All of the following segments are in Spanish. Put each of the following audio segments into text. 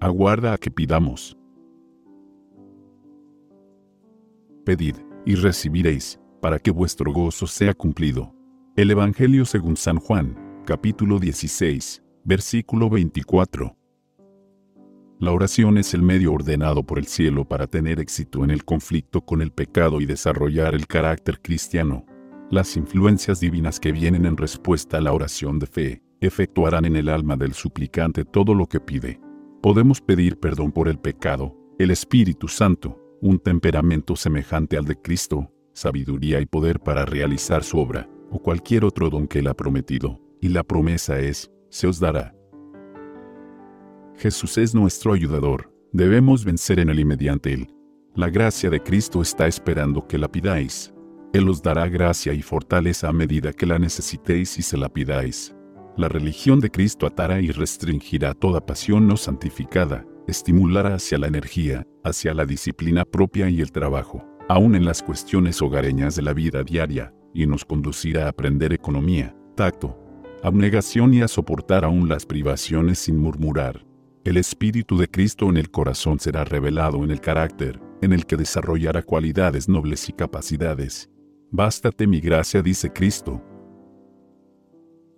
aguarda a que pidamos. Pedid, y recibiréis, para que vuestro gozo sea cumplido. El Evangelio según San Juan, capítulo 16, versículo 24. La oración es el medio ordenado por el cielo para tener éxito en el conflicto con el pecado y desarrollar el carácter cristiano. Las influencias divinas que vienen en respuesta a la oración de fe, efectuarán en el alma del suplicante todo lo que pide. Podemos pedir perdón por el pecado, el Espíritu Santo, un temperamento semejante al de Cristo, sabiduría y poder para realizar su obra, o cualquier otro don que Él ha prometido, y la promesa es, se os dará. Jesús es nuestro ayudador, debemos vencer en Él y mediante Él. La gracia de Cristo está esperando que la pidáis. Él os dará gracia y fortaleza a medida que la necesitéis y se la pidáis. La religión de Cristo atará y restringirá toda pasión no santificada, estimulará hacia la energía, hacia la disciplina propia y el trabajo, aún en las cuestiones hogareñas de la vida diaria, y nos conducirá a aprender economía, tacto, abnegación y a soportar aún las privaciones sin murmurar. El Espíritu de Cristo en el corazón será revelado en el carácter, en el que desarrollará cualidades nobles y capacidades. Bástate mi gracia, dice Cristo.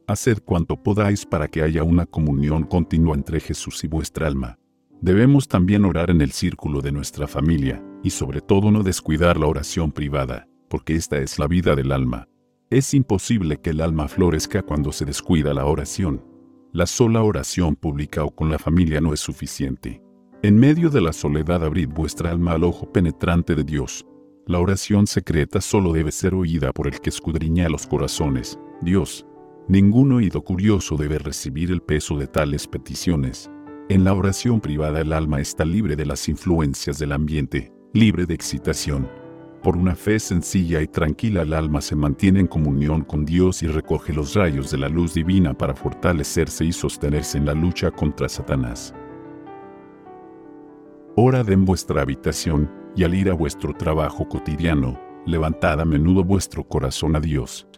Haced cuanto podáis para que haya una comunión continua entre Jesús y vuestra alma. Debemos también orar en el círculo de nuestra familia, y sobre todo no descuidar la oración privada, porque esta es la vida del alma. Es imposible que el alma florezca cuando se descuida la oración. La sola oración pública o con la familia no es suficiente. En medio de la soledad abrid vuestra alma al ojo penetrante de Dios. La oración secreta solo debe ser oída por el que escudriña los corazones, Dios. Ningún oído curioso debe recibir el peso de tales peticiones. En la oración privada el alma está libre de las influencias del ambiente, libre de excitación, por una fe sencilla y tranquila el alma se mantiene en comunión con Dios y recoge los rayos de la luz divina para fortalecerse y sostenerse en la lucha contra Satanás. Orad en vuestra habitación, y al ir a vuestro trabajo cotidiano, levantad a menudo vuestro corazón a Dios.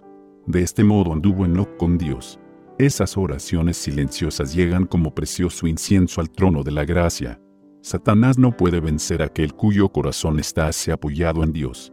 De este modo anduvo Enoch con Dios. Esas oraciones silenciosas llegan como precioso incienso al trono de la gracia, Satanás no puede vencer a aquel cuyo corazón está así apoyado en Dios.